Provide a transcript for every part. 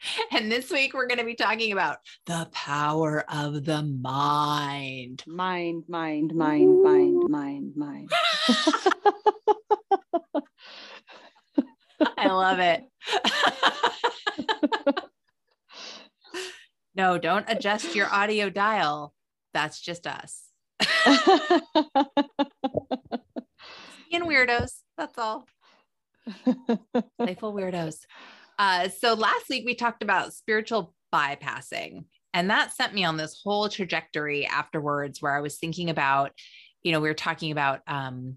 And this week we're going to be talking about the power of the mind. Mind, mind, mind, mind, mind, mind. I love it. no, don't adjust your audio dial. That's just us. Being weirdos. That's all. Playful weirdos. Uh, so last week we talked about spiritual bypassing, and that sent me on this whole trajectory afterwards where I was thinking about, you know, we were talking about um,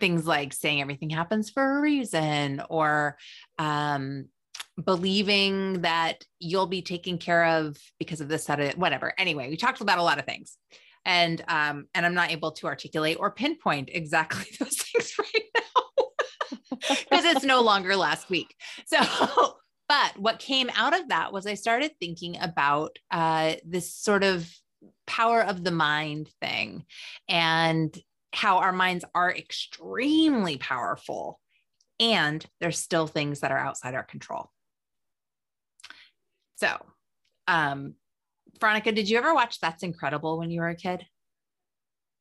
things like saying everything happens for a reason or um, believing that you'll be taken care of because of this, that, whatever. Anyway, we talked about a lot of things. And um, and I'm not able to articulate or pinpoint exactly those things right because it's no longer last week. So, but what came out of that was I started thinking about uh, this sort of power of the mind thing and how our minds are extremely powerful and there's still things that are outside our control. So, um, Veronica, did you ever watch That's Incredible when you were a kid?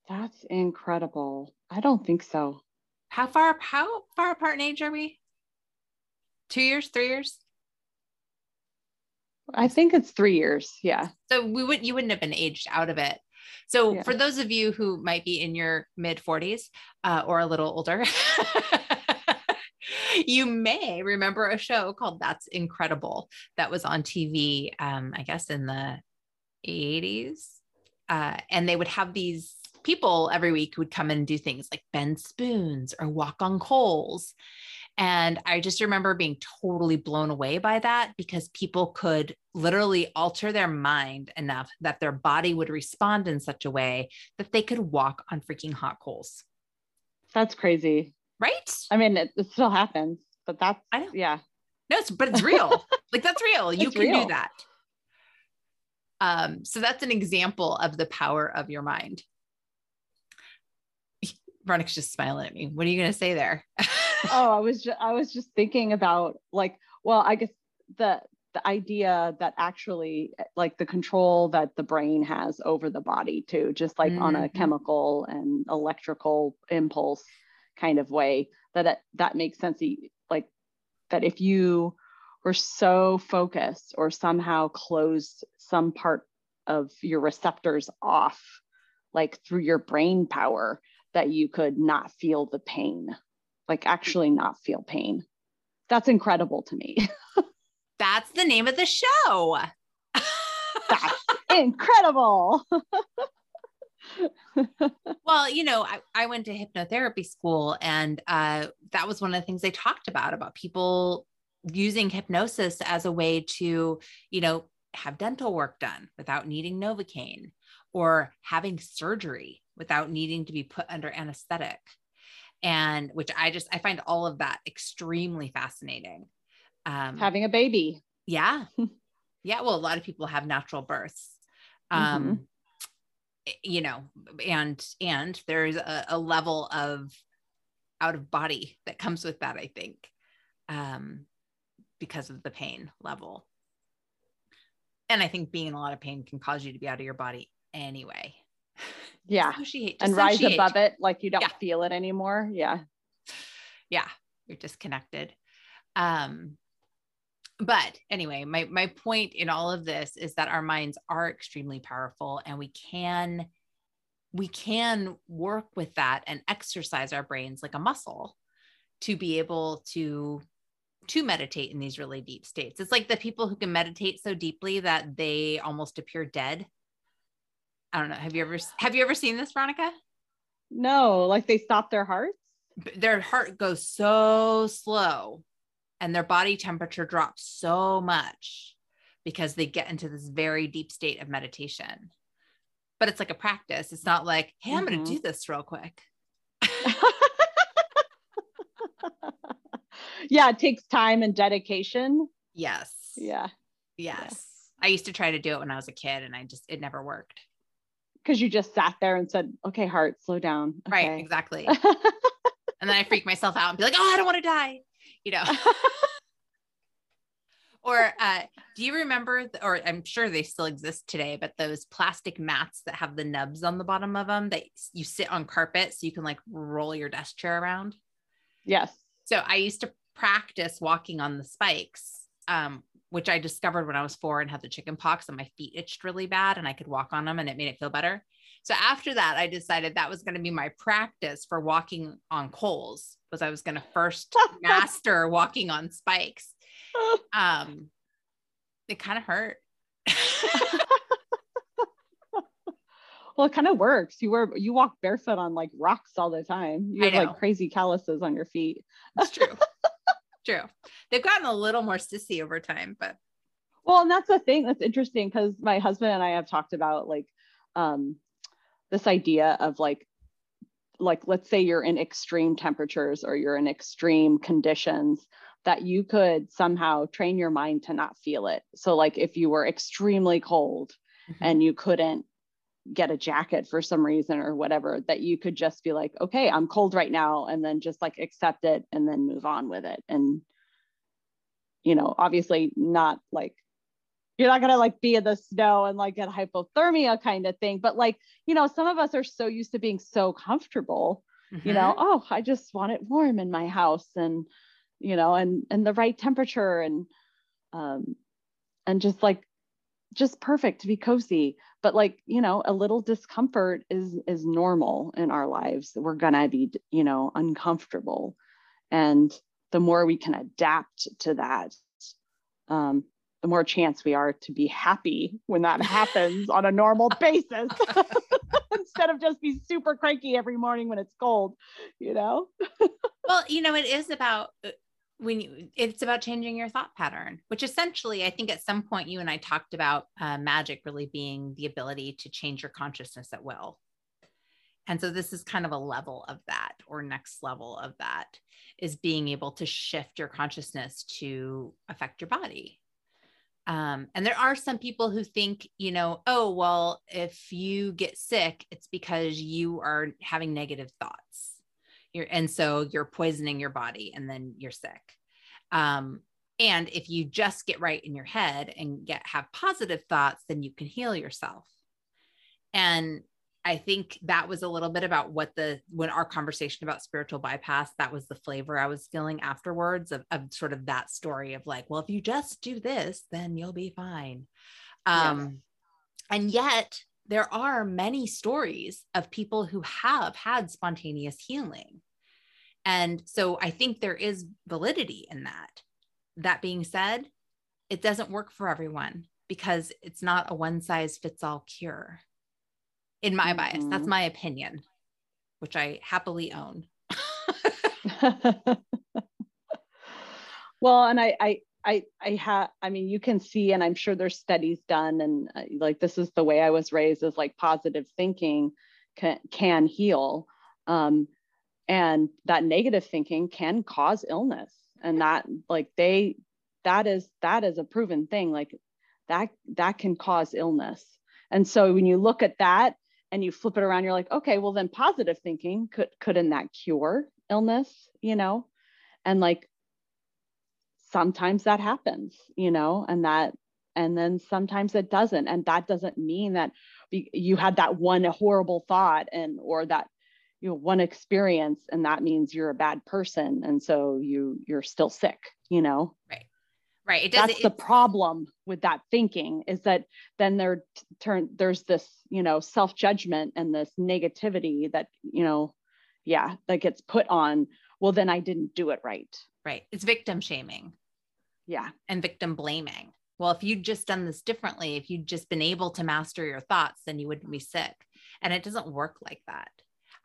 That's incredible. I don't think so. How far how far apart in age are we? Two years, three years? I think it's three years. Yeah. So we would you wouldn't have been aged out of it. So yeah. for those of you who might be in your mid 40s uh, or a little older, you may remember a show called That's Incredible that was on TV, um, I guess in the 80s. Uh, and they would have these people every week would come and do things like bend spoons or walk on coals. And I just remember being totally blown away by that because people could literally alter their mind enough that their body would respond in such a way that they could walk on freaking hot coals. That's crazy. Right? I mean, it, it still happens, but that's, I know. yeah. No, it's, but it's real. like that's real. You can real. do that. Um, so that's an example of the power of your mind. Veronica's just smiling at me. What are you going to say there? oh, I was just, I was just thinking about like, well, I guess the the idea that actually like the control that the brain has over the body too, just like mm-hmm. on a mm-hmm. chemical and electrical impulse kind of way. That it, that makes sense. Like that if you were so focused or somehow closed some part of your receptors off, like through your brain power, that you could not feel the pain, like actually not feel pain. That's incredible to me. That's the name of the show. That's incredible. well, you know, I, I went to hypnotherapy school, and uh, that was one of the things they talked about about people using hypnosis as a way to, you know, have dental work done without needing Novocaine or having surgery without needing to be put under anesthetic. And which I just, I find all of that extremely fascinating. Um, Having a baby. Yeah. yeah. Well, a lot of people have natural births. Um, mm-hmm. you know, and, and there's a, a level of out of body that comes with that, I think, um, because of the pain level. And I think being in a lot of pain can cause you to be out of your body anyway. Yeah. and rise above it like you don't yeah. feel it anymore. Yeah. Yeah. You're disconnected. Um, but anyway, my my point in all of this is that our minds are extremely powerful and we can we can work with that and exercise our brains like a muscle to be able to to meditate in these really deep states. It's like the people who can meditate so deeply that they almost appear dead I don't know. Have you ever have you ever seen this, Veronica? No, like they stop their hearts. Their heart goes so slow, and their body temperature drops so much because they get into this very deep state of meditation. But it's like a practice. It's not like, hey, I'm mm-hmm. going to do this real quick. yeah, it takes time and dedication. Yes. Yeah. Yes. Yeah. I used to try to do it when I was a kid and I just, it never worked. Because you just sat there and said, okay, heart, slow down. Okay. Right. Exactly. and then I freak myself out and be like, oh, I don't want to die. You know? or uh, do you remember, or I'm sure they still exist today, but those plastic mats that have the nubs on the bottom of them that you sit on carpet so you can like roll your desk chair around? Yes. So I used to practice walking on the spikes, um, which I discovered when I was four and had the chicken pox and my feet itched really bad and I could walk on them and it made it feel better. So after that, I decided that was going to be my practice for walking on coals was I was going to first master walking on spikes. Um, it kind of hurt. well, it kind of works. You wear you walk barefoot on like rocks all the time. You have like crazy calluses on your feet. That's true. True. They've gotten a little more sissy over time, but well, and that's the thing that's interesting because my husband and I have talked about like um this idea of like like let's say you're in extreme temperatures or you're in extreme conditions that you could somehow train your mind to not feel it so like if you were extremely cold mm-hmm. and you couldn't get a jacket for some reason or whatever that you could just be like okay i'm cold right now and then just like accept it and then move on with it and you know obviously not like you're not going to like be in the snow and like get hypothermia kind of thing but like you know some of us are so used to being so comfortable mm-hmm. you know mm-hmm. oh i just want it warm in my house and you know and and the right temperature and um and just like just perfect to be cozy but like you know a little discomfort is is normal in our lives. We're gonna be you know uncomfortable. And the more we can adapt to that um, the more chance we are to be happy when that happens on a normal basis instead of just be super cranky every morning when it's cold you know? Well you know it is about uh, when you it's about changing your thought pattern which essentially i think at some point you and i talked about uh, magic really being the ability to change your consciousness at will and so this is kind of a level of that or next level of that is being able to shift your consciousness to affect your body um, and there are some people who think, you know, oh, well, if you get sick, it's because you are having negative thoughts. You're, and so you're poisoning your body and then you're sick. Um, and if you just get right in your head and get have positive thoughts, then you can heal yourself. And I think that was a little bit about what the when our conversation about spiritual bypass, that was the flavor I was feeling afterwards of, of sort of that story of like, well, if you just do this, then you'll be fine. Um, yes. and yet there are many stories of people who have had spontaneous healing. And so I think there is validity in that. That being said, it doesn't work for everyone because it's not a one size fits all cure in my bias. Mm-hmm. That's my opinion, which I happily own. well, and I, I, I, I have, I mean, you can see, and I'm sure there's studies done, and uh, like this is the way I was raised is like positive thinking can, can heal. Um, and that negative thinking can cause illness. And that, like, they, that is, that is a proven thing. Like, that, that can cause illness. And so when you look at that and you flip it around you're like okay well then positive thinking could couldn't that cure illness you know and like sometimes that happens you know and that and then sometimes it doesn't. And that doesn't mean that you had that one horrible thought and or that you know one experience and that means you're a bad person. And so you you're still sick you know? Right. Right. It does, that's the problem with that thinking is that then there turn there's this you know self judgment and this negativity that you know yeah that gets put on well then i didn't do it right. Right. It's victim shaming yeah and victim blaming well if you'd just done this differently if you'd just been able to master your thoughts then you wouldn't be sick and it doesn't work like that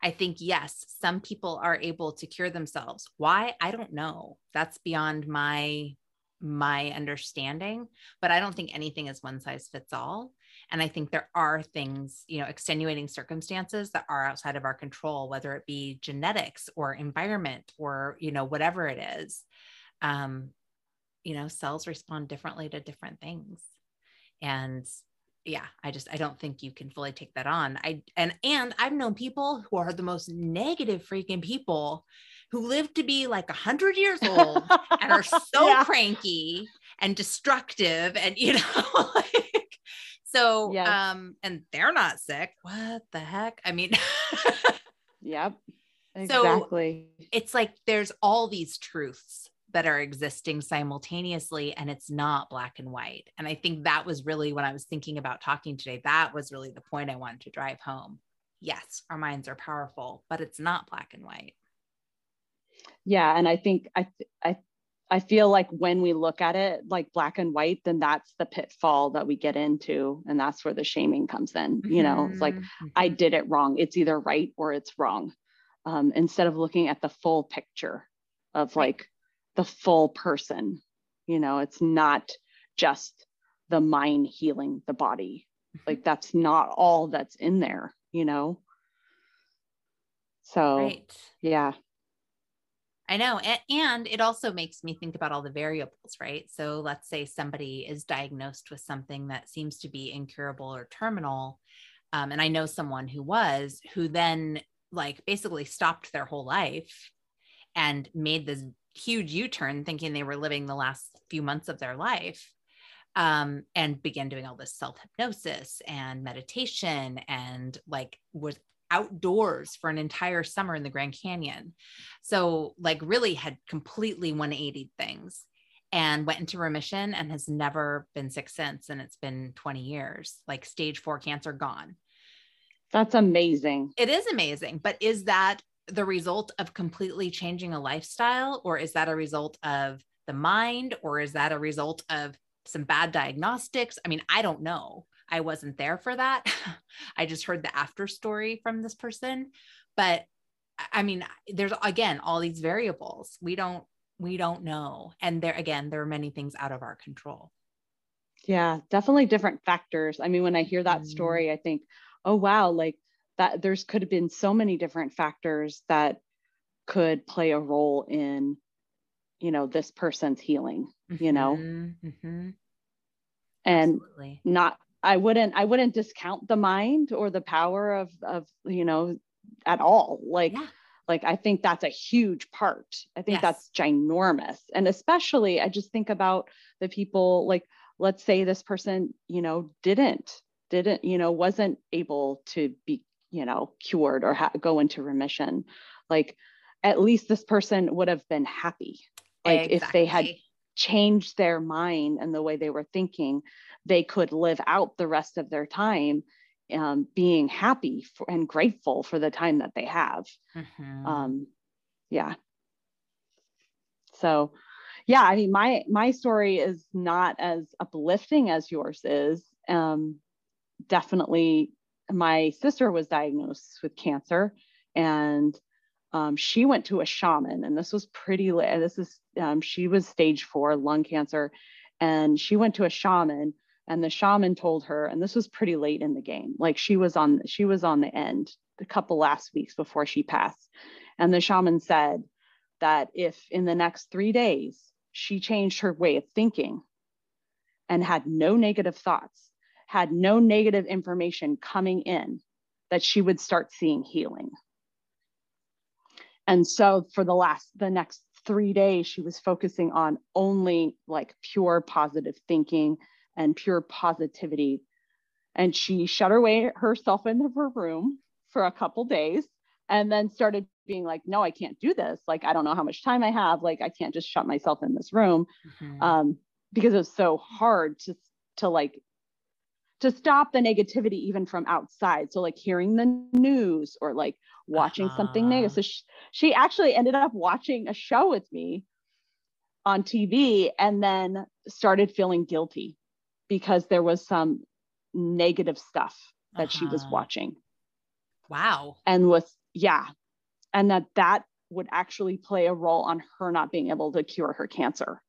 I think, yes, some people are able to cure themselves. Why? I don't know. That's beyond my my understanding, but I don't think anything is one size fits all. And I think there are things, you know, extenuating circumstances that are outside of our control, whether it be genetics or environment or, you know, whatever it is. Um, you know, cells respond differently to different things. And yeah, I just I don't think you can fully take that on. I and and I've known people who are the most negative freaking people who live to be like a hundred years old and are so yeah. cranky and destructive and you know like so yes. um and they're not sick. What the heck? I mean Yep. Exactly. So it's like there's all these truths that are existing simultaneously and it's not black and white. And I think that was really when I was thinking about talking today, that was really the point I wanted to drive home. Yes, our minds are powerful, but it's not black and white. Yeah, and I think I I I feel like when we look at it like black and white, then that's the pitfall that we get into. And that's where the shaming comes in. You know, it's like, mm-hmm. I did it wrong. It's either right or it's wrong. Um, instead of looking at the full picture of like the full person. You know, it's not just the mind healing the body. Mm-hmm. Like that's not all that's in there, you know? So, right. yeah. I know. And, and it also makes me think about all the variables, right? So let's say somebody is diagnosed with something that seems to be incurable or terminal. Um, and I know someone who was, who then like basically stopped their whole life and made this huge u-turn thinking they were living the last few months of their life um, and began doing all this self-hypnosis and meditation and like was outdoors for an entire summer in the grand canyon. So like really had completely 180 things and went into remission and has never been sick since and it's been 20 years. Like stage four cancer gone. That's amazing. It is amazing but is that the result of completely changing a lifestyle or is that a result of the mind or is that a result of some bad diagnostics? I mean i don't know. I wasn't there for that. I just heard the after story from this person. But i mean there's again all these variables. We don't we don't know. And there again there are many things out of our control. Yeah definitely different factors. I mean when i hear that mm. story i think oh wow like that there's could have been so many different factors that could play a role in you know this person's healing mm-hmm, you know mm-hmm. and Absolutely. not i wouldn't i wouldn't discount the mind or the power of of you know at all like yeah. like i think that's a huge part i think yes. that's ginormous and especially i just think about the people like let's say this person you know didn't didn't you know wasn't able to be you know cured or ha- go into remission like at least this person would have been happy like exactly. if they had changed their mind and the way they were thinking they could live out the rest of their time um, being happy for, and grateful for the time that they have mm-hmm. um, yeah so yeah i mean my my story is not as uplifting as yours is um, definitely my sister was diagnosed with cancer and um, she went to a shaman and this was pretty late this is um, she was stage four lung cancer and she went to a shaman and the shaman told her and this was pretty late in the game like she was on she was on the end a couple last weeks before she passed. And the shaman said that if in the next three days she changed her way of thinking and had no negative thoughts had no negative information coming in, that she would start seeing healing. And so for the last, the next three days, she was focusing on only like pure positive thinking and pure positivity. And she shut her way herself into her room for a couple days and then started being like, no, I can't do this. Like, I don't know how much time I have. Like, I can't just shut myself in this room. Mm-hmm. Um, because it was so hard to, to like to stop the negativity even from outside. So like hearing the news or like watching uh-huh. something negative. So she, she actually ended up watching a show with me on TV and then started feeling guilty because there was some negative stuff that uh-huh. she was uh-huh. watching. Wow. And was yeah. And that that would actually play a role on her not being able to cure her cancer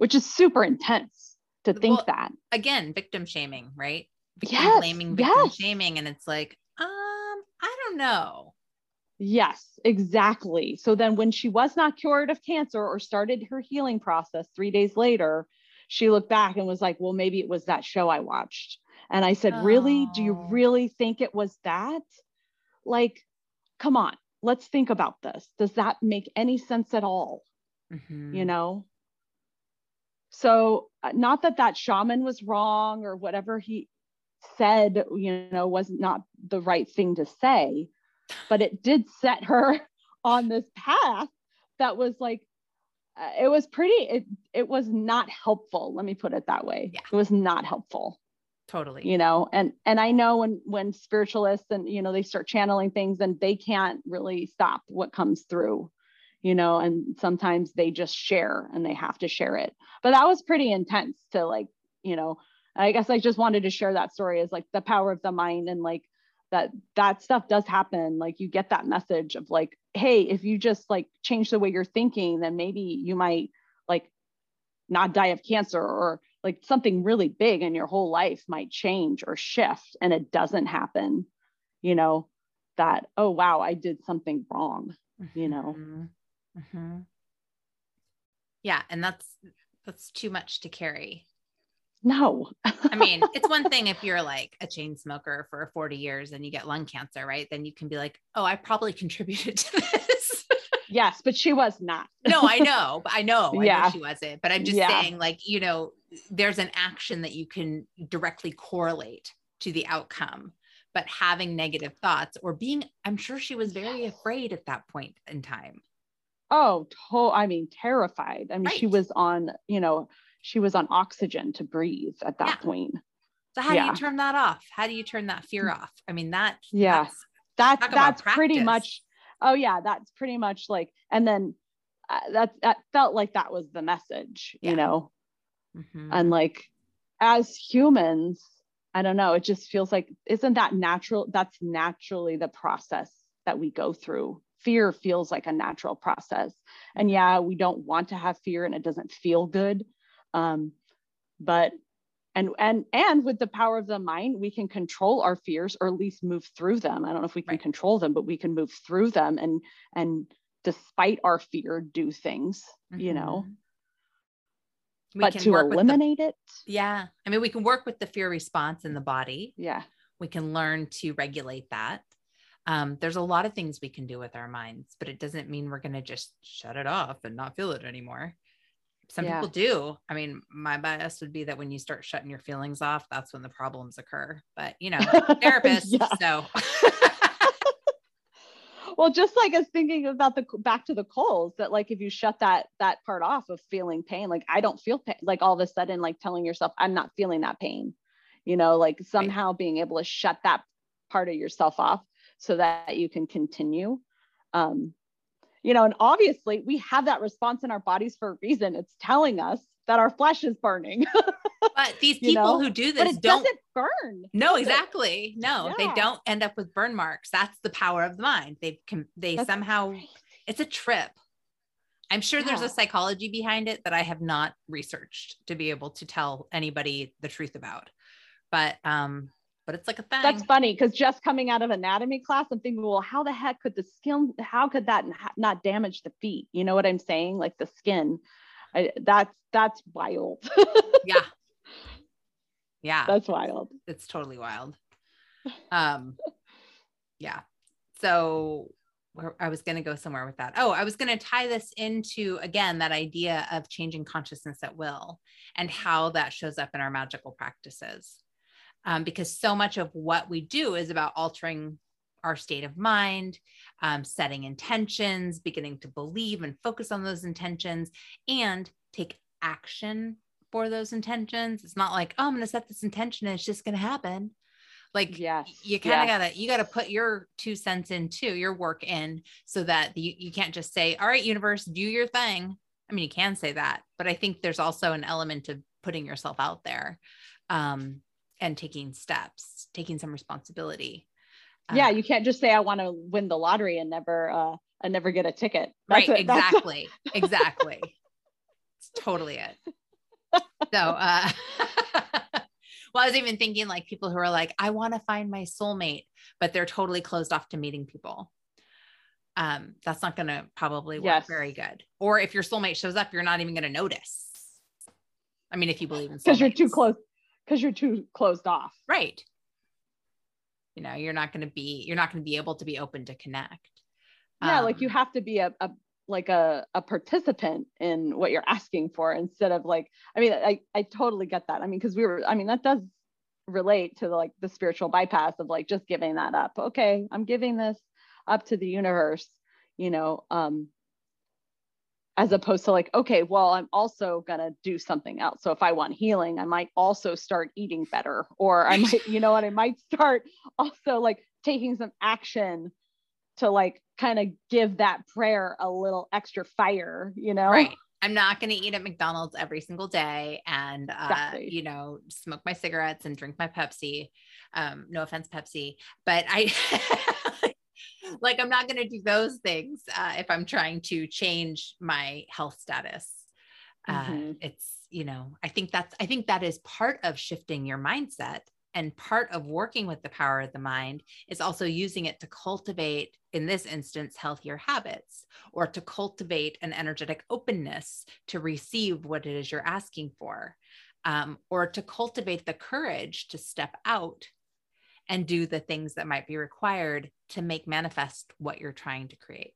which is super intense to think Well, that. Again, victim shaming, right? Victim Yes, blaming, victim yes. shaming. And it's like, um, I don't know. Yes, exactly. So then when she was not cured of cancer or started her healing process 3 days later, she looked back and was like, "Well, maybe it was that show I watched." And I said, "Really? Do you Oh. really think it was that?" Like, come on. Let's think about this. Does that make any sense at all? Mhm. you know so uh, not that that shaman was wrong or whatever he said you know was not the right thing to say but it did set her on this path that was like uh, it was pretty it it was not helpful let me put it that way Yeah. it was not helpful Totally. you know and and i know when when spiritualists and you know they start channeling things and they can't really stop what comes through you know and sometimes they just share and they have to share it but that was pretty intense to like you know i guess i just wanted to share that story as like the power of the mind and like that that stuff does happen like you get that message of like hey if you just like change the way you're thinking then maybe you might like not die of cancer or like something really big in your whole life might change or shift and it doesn't happen you know that oh wow i did something wrong you know. Mhm. Mhm. Yeah, and that's that's too much to carry. no I mean, it's one thing if you're like a chain smoker for 40 years and you get lung cancer, right? Then you can be like, "Oh, I probably contributed to this." yes but she was not no, I know, but I know, I know she wasn't. But I'm just Yeah. saying, like, you know, there's an action that you can directly correlate to the outcome. But having negative thoughts or being, I'm sure she was very afraid at that point in time. Oh to- i mean terrified i mean she was on you know she was on oxygen to breathe at that Yeah. point So how do you turn that off? How do you turn that fear off? I mean, that Yeah. that's- that's that's pretty much oh yeah that's pretty much like and then uh, that that felt like that was the message Yeah. you know Mhm. and like as humans i don't know it just feels like isn't that natural that's naturally the process that we go through fear feels like a natural process and yeah we don't want to have fear and it doesn't feel good um but and and and with the power of the mind we can control our fears or at least move through them i don't know if we can Right. control them but we can move through them and and despite our fear do things you know Mhm. We but can to work with the- eliminate it yeah. I mean, we can work with the fear response in the body. yeah We can learn to regulate that. Um, there's a lot of things we can do with our minds, but it doesn't mean we're going to just shut it off and not feel it anymore. Some Yeah. people do. I mean, my bias would be that when you start shutting your feelings off, that's when the problems occur. But you know, therapist. So well just like us thinking about the back to the coals that like if you shut that that part off of feeling pain like i don't feel pain like all of a sudden like telling yourself i'm not feeling that pain you know like somehow being able to shut that part of yourself off so that you can continue um you know and obviously we have that response in our bodies for a reason it's telling us that our flesh is burning but these You people know, who do this it don't doesn't burn No, exactly. No, they don't end up with burn marks. That's the power of the mind. They can they That's somehow crazy. it's a trip. I'm sure there's a psychology behind it that I have not researched to be able to tell anybody the truth about. But um but it's like a thing. That's funny because just coming out of anatomy class, I'm thinking, well, how the heck could the skin, how could that not damage the feet? You know what I'm saying? Like the skin. I, that's that's wild. yeah. Yeah. that's wild. it's totally wild. Um, yeah. So where I was going to go somewhere with that. Oh, I was going to tie this into again that idea of changing consciousness at will and how that shows up in our magical practices. Um, because so much of what we do is about altering our state of mind, um, setting intentions, beginning to believe and focus on those intentions, and take action for those intentions. It's not like, oh, I'm going to set this intention and it's just going to happen. Like Yes. you kind of yes. gotta you gotta put your two cents in too, your work in, so that you, you can't just say, all right, universe, do your thing. I mean, you can say that, but I think there's also an element of putting yourself out there um, and taking steps, taking some responsibility. yeah, Uh, you can't just say I want to win the lottery and never uh and never get a ticket. right, That's it. That's- exactly, exactly. It's totally it. so, uh, well, I was even thinking like people who are like, I want to find my soulmate, but they're totally closed off to meeting people. Um, that's not going to probably work yes. very good. Or if your soulmate shows up, you're not even going to notice. I mean, if you believe in because you're too close, because you're too closed off, right? You know, you're not going to be, you're not going to be able to be open to connect. Yeah, um, like you um, have to be a, a like a, a participant in what you're asking for instead of like i mean i i totally get that i mean because we were i mean that does relate to the, like the spiritual bypass of like just giving that up okay i'm giving this up to the universe you know um as opposed to like okay well i'm also to do something else so if i want healing i might also start eating better or i might you know what i might start also like taking some action to like kind of give that prayer a little extra fire, you know? Right. I'm not going to eat at McDonald's every single day and, uh, exactly. you know, smoke my cigarettes and drink my Pepsi. Um, no offense, Pepsi, but I, like, I'm not going to do those things uh, if I'm trying to change my health status. Uh, mm-hmm. It's, you know, I think that's, I think that is part of shifting your mindset and part of working with the power of the mind is also using it to cultivate, in this instance, healthier habits or to cultivate an energetic openness to receive what it is you're asking for, um, or to cultivate the courage to step out and do the things that might be required to make manifest what you're trying to create.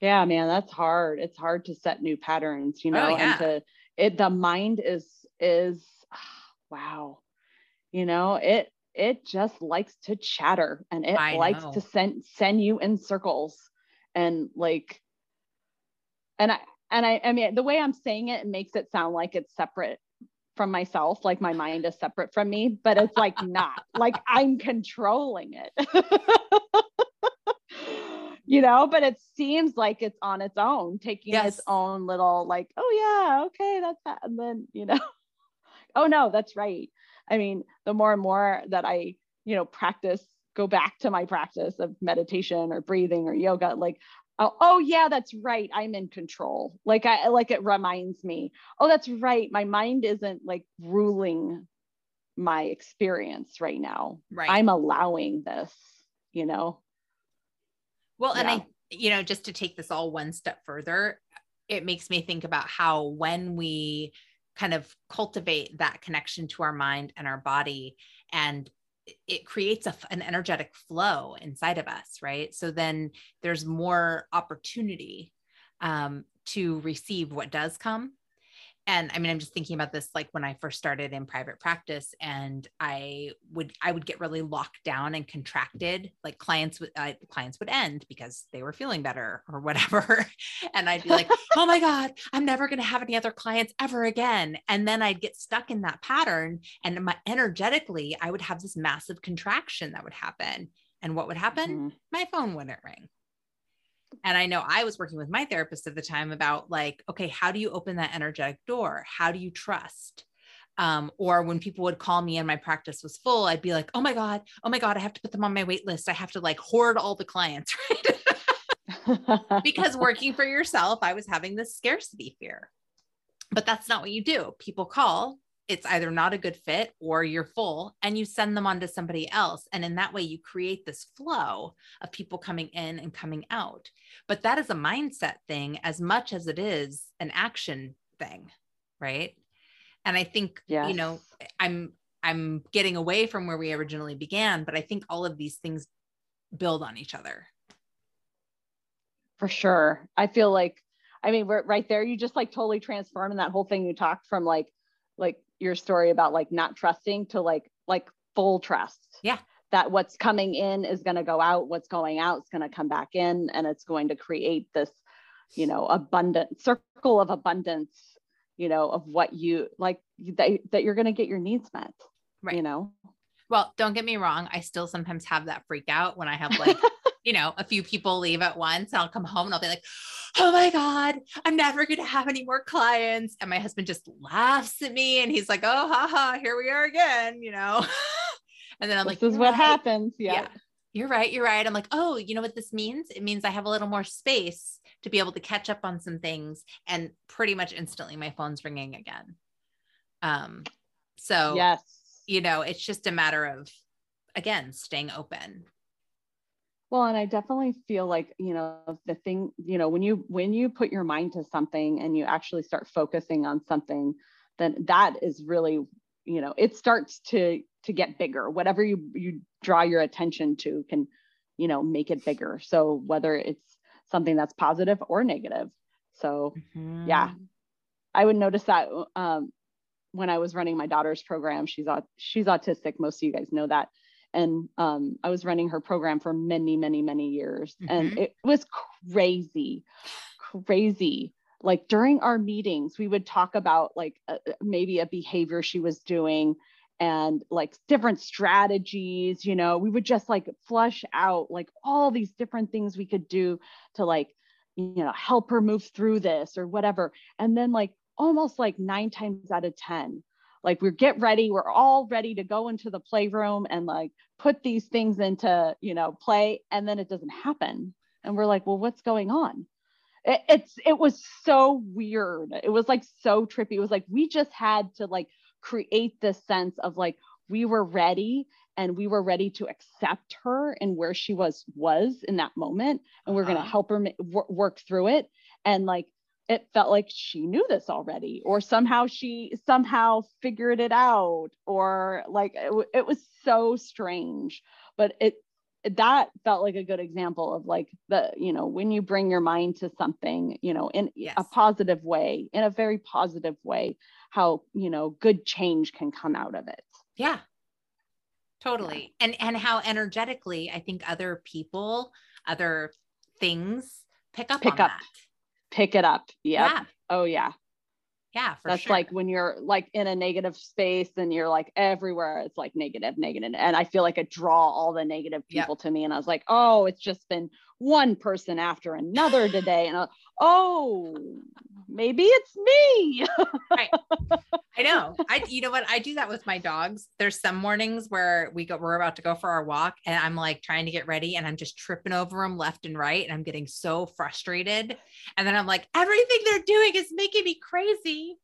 Yeah, man, that's hard. It's hard to set new patterns, you oh, know, oh, yeah. and to it the mind is is wow you know it it just likes to chatter and it I likes know. to send send you in circles and like and i and I, I mean the way i'm saying it, it makes it sound like it's separate from myself like my mind is separate from me but it's like not like i'm controlling it you know but it seems like it's on its own taking yes. its own little like oh yeah okay that's that and then you know oh no that's right I mean, the more and more that I, you know, practice, go back to my practice of meditation or breathing or yoga, like, oh, oh yeah, that's right. I'm in control. Like I like it reminds me, oh, that's right. My mind isn't like ruling my experience right now. Right. I'm allowing this, you know. Well, yeah. and I, you know, just to take this all one step further, it makes me think about how when we kind of cultivate that connection to our mind and our body and it creates a, an energetic flow inside of us right? So then there's more opportunity um, to receive what does come and i mean i'm just thinking about this like when i first started in private practice and i would i would get really locked down and contracted like clients would uh, clients would end because they were feeling better or whatever. And i'd be like oh my god i'm never going to have any other clients ever again. And then i'd get stuck in that pattern and my energetically i would have this massive contraction that would happen. And what would happen? Mm-hmm. my phone wouldn't ring and I know I was working with my therapist at the time about like, okay, how do you open that energetic door? How do you trust? Um, or when people would call me and my practice was full, I'd be like, oh my God, oh my God, I have to put them on my wait list. I have to like hoard all the clients, right? because working for yourself, I was having this scarcity fear. But that's not what you do. People call, it's either not a good fit or you're full and you send them on to somebody else. And in that way you create this flow of people coming in and coming out. But that is a mindset thing as much as it is an action thing right? And i think yes. you know i'm i'm getting away from where we originally began but i think all of these things build on each other. For sure. I feel like i mean we're right there you just like totally transformed in that whole thing you talked from like like your story about like not trusting to like like full trust. Yeah. That what's coming in is going to go out, what's going out is going to come back in and it's going to create this, you know, abundant circle of abundance, you know, of what you like that, that you're going to get your needs met. Right. You know. Well, don't get me wrong, I still sometimes have that freak out when I have like you know, a few people leave at once, I'll come home and I'll be like, oh my God, I'm never going to have any more clients. And my husband just laughs at me and he's like, oh, haha, here we are again, you know? and then I'm this like, this is what right. happens. Yeah. yeah. You're right. You're right. I'm like, oh, you know what this means? It means I have a little more space to be able to catch up on some things and pretty much instantly my phone's ringing again um so yes you know it's just a matter of again staying open well and i definitely feel like you know the thing you know when you when you put your mind to something and you actually start focusing on something then that is really you know it starts to to get bigger. Whatever you you draw your attention to can you know make it bigger. So whether it's something that's positive or negative. So mm-hmm. yeah i would notice that um, when i was running my daughter's program she's she's autistic. Most of you guys know that and um, i was running her program for many many many years. Mm-hmm. and it was crazy crazy. Like during our meetings we would talk about like uh, maybe a behavior she was doing and like different strategies you know? We would just like flush out like all these different things we could do to like you know help her move through this or whatever. And then like almost like 9 times out of 10 like we're get ready we're all ready to go into the playroom and like put these things into you know play and then it doesn't happen. And we're like well what's going on? It, it's it was so weird. It was like so trippy. It was like we just had to like create this sense of like we were ready and we were ready to accept her and where she was was in that moment and we're uh-huh. going to help her work through it. And like it felt like she knew this already or somehow she somehow figured it out or like it, it was so strange but it that felt like a good example of like the you know when you bring your mind to something you know in yes. a positive way in a very positive way how you know good change can come out of it yeah totally yeah. and and how energetically i think other people other things pick up pick up that. Pick it up yep. yeah oh yeah yeah that's sure. like when you're like in a negative space and you're like everywhere it's like negative negative and i feel like it draw all the negative people yep. to me and i was like oh it's just been one person after another today and I, oh maybe it's me right. i know i you know what i do that with my dogs there's some mornings where we go we're about to go for our walk and i'm like trying to get ready and i'm just tripping over them left and right and i'm getting so frustrated and then i'm like everything they're doing is making me crazy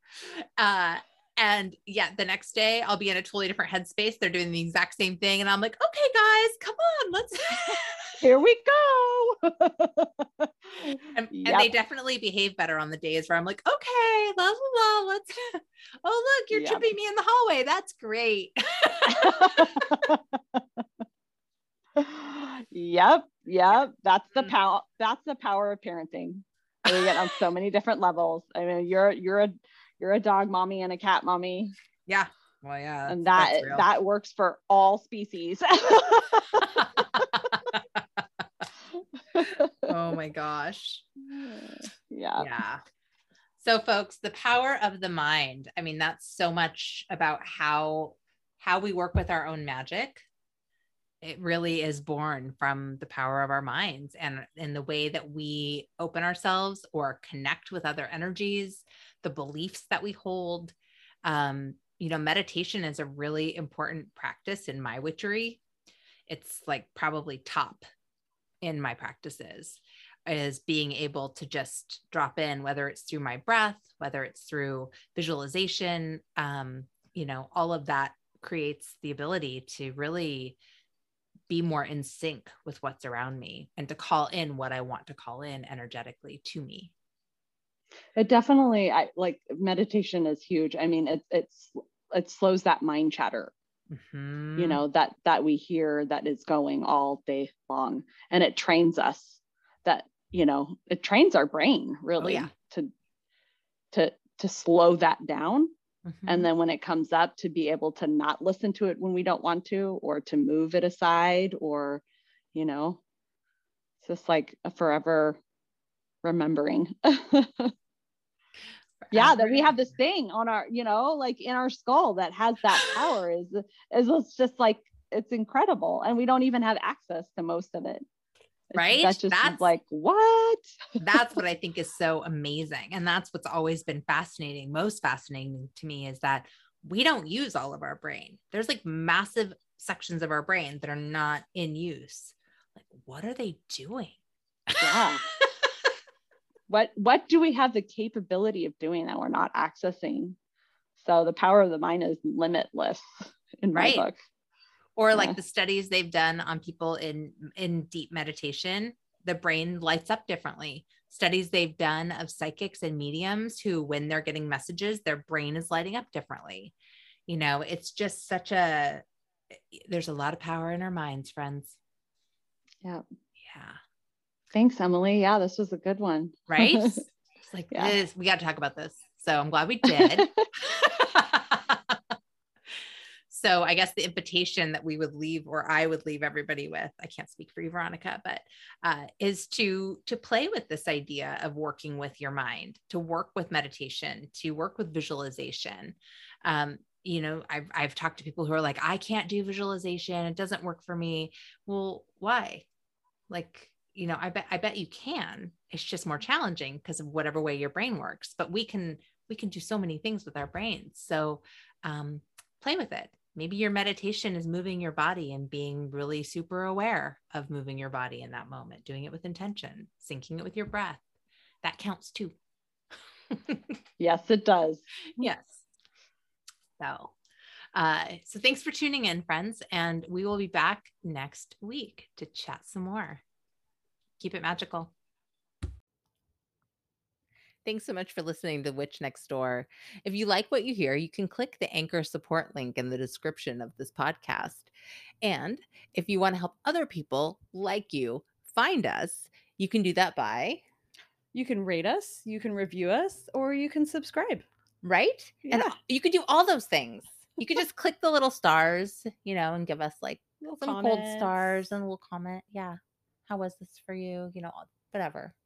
uh and yeah, the next day I'll be in a totally different headspace. They're doing the exact same thing. And I'm like, okay, guys, come on, let's here we go. and, yep. and, they definitely behave better on the days where I'm like, okay, la la la, let's oh look, you're yep. tripping me in the hallway. That's great. yep, yep. That's the mm. power. That's the power of parenting. We get on so many different levels. I mean, you're you're a you're a dog mommy and a cat mommy. Yeah. Well, yeah. And that that works for all species. Oh my gosh. Yeah. Yeah. So folks, the power of the mind. I mean, that's so much about how how we work with our own magic. It really is born from the power of our minds and in the way that we open ourselves or connect with other energies, the beliefs that we hold. Um, you know, meditation is a really important practice in my witchery. It's like probably top in my practices is being able to just drop in, whether it's through my breath, whether it's through visualization, um, you know, all of that creates the ability to really be more in sync with what's around me and to call in what I want to call in energetically to me. It definitely, I like meditation is huge. I mean, it, it's, it slows that mind chatter mm-hmm. you know that that we hear that is going all day long and it trains us you know it trains our brain really oh, yeah. to to to slow that down mm-hmm. and then when it comes up to be able to not listen to it when we don't want to or to move it aside or you know it's just like a forever remembering yeah that we have this thing on our you know like in our skull that has that power is is it's just like it's incredible and we don't even have access to most of it right? that's just that's, like what? that's what i think is so amazing and that's what's always been fascinating most fascinating to me is that we don't use all of our brain. There's like massive sections of our brain that are not in use. Like what are they doing? Yeah. What what do we have the capability of doing that we're not accessing? So the power of the mind is limitless in my right. book or like the studies they've done on people in in deep meditation the brain lights up differently studies they've done of psychics and mediums who when they're getting messages their brain is lighting up differently you know it's just such a there's a lot of power in our minds friends yeah yeah Thanks, Emily. Yeah, this was a good one. Right? it's like yeah. this. We got to talk about this. So I'm glad we did. so I guess the invitation that we would leave, or I would leave everybody with, I can't speak for you, Veronica, but uh, is to to play with this idea of working with your mind, to work with meditation, to work with visualization. Um, you know, I've I've talked to people who are like, I can't do visualization, it doesn't work for me. Well, why? Like you know, I bet I bet you can. It's just more challenging because of whatever way your brain works. But we can we can do so many things with our brains. So um, play with it. Maybe your meditation is moving your body and being really super aware of moving your body in that moment, doing it with intention, syncing it with your breath. That counts too. yes, it does. Yes. So, uh, so thanks for tuning in, friends, and we will be back next week to chat some more keep it magical. Thanks so much for listening to Witch Next Door. If you like what you hear, you can click the anchor support link in the description of this podcast. And if you want to help other people like you find us, you can do that by you can rate us, you can review us, or you can subscribe. Right? Yeah. And you can do all those things. You can just click the little stars, you know, and give us like little some comments. gold stars and a little comment. Yeah how was this for you? You know, whatever.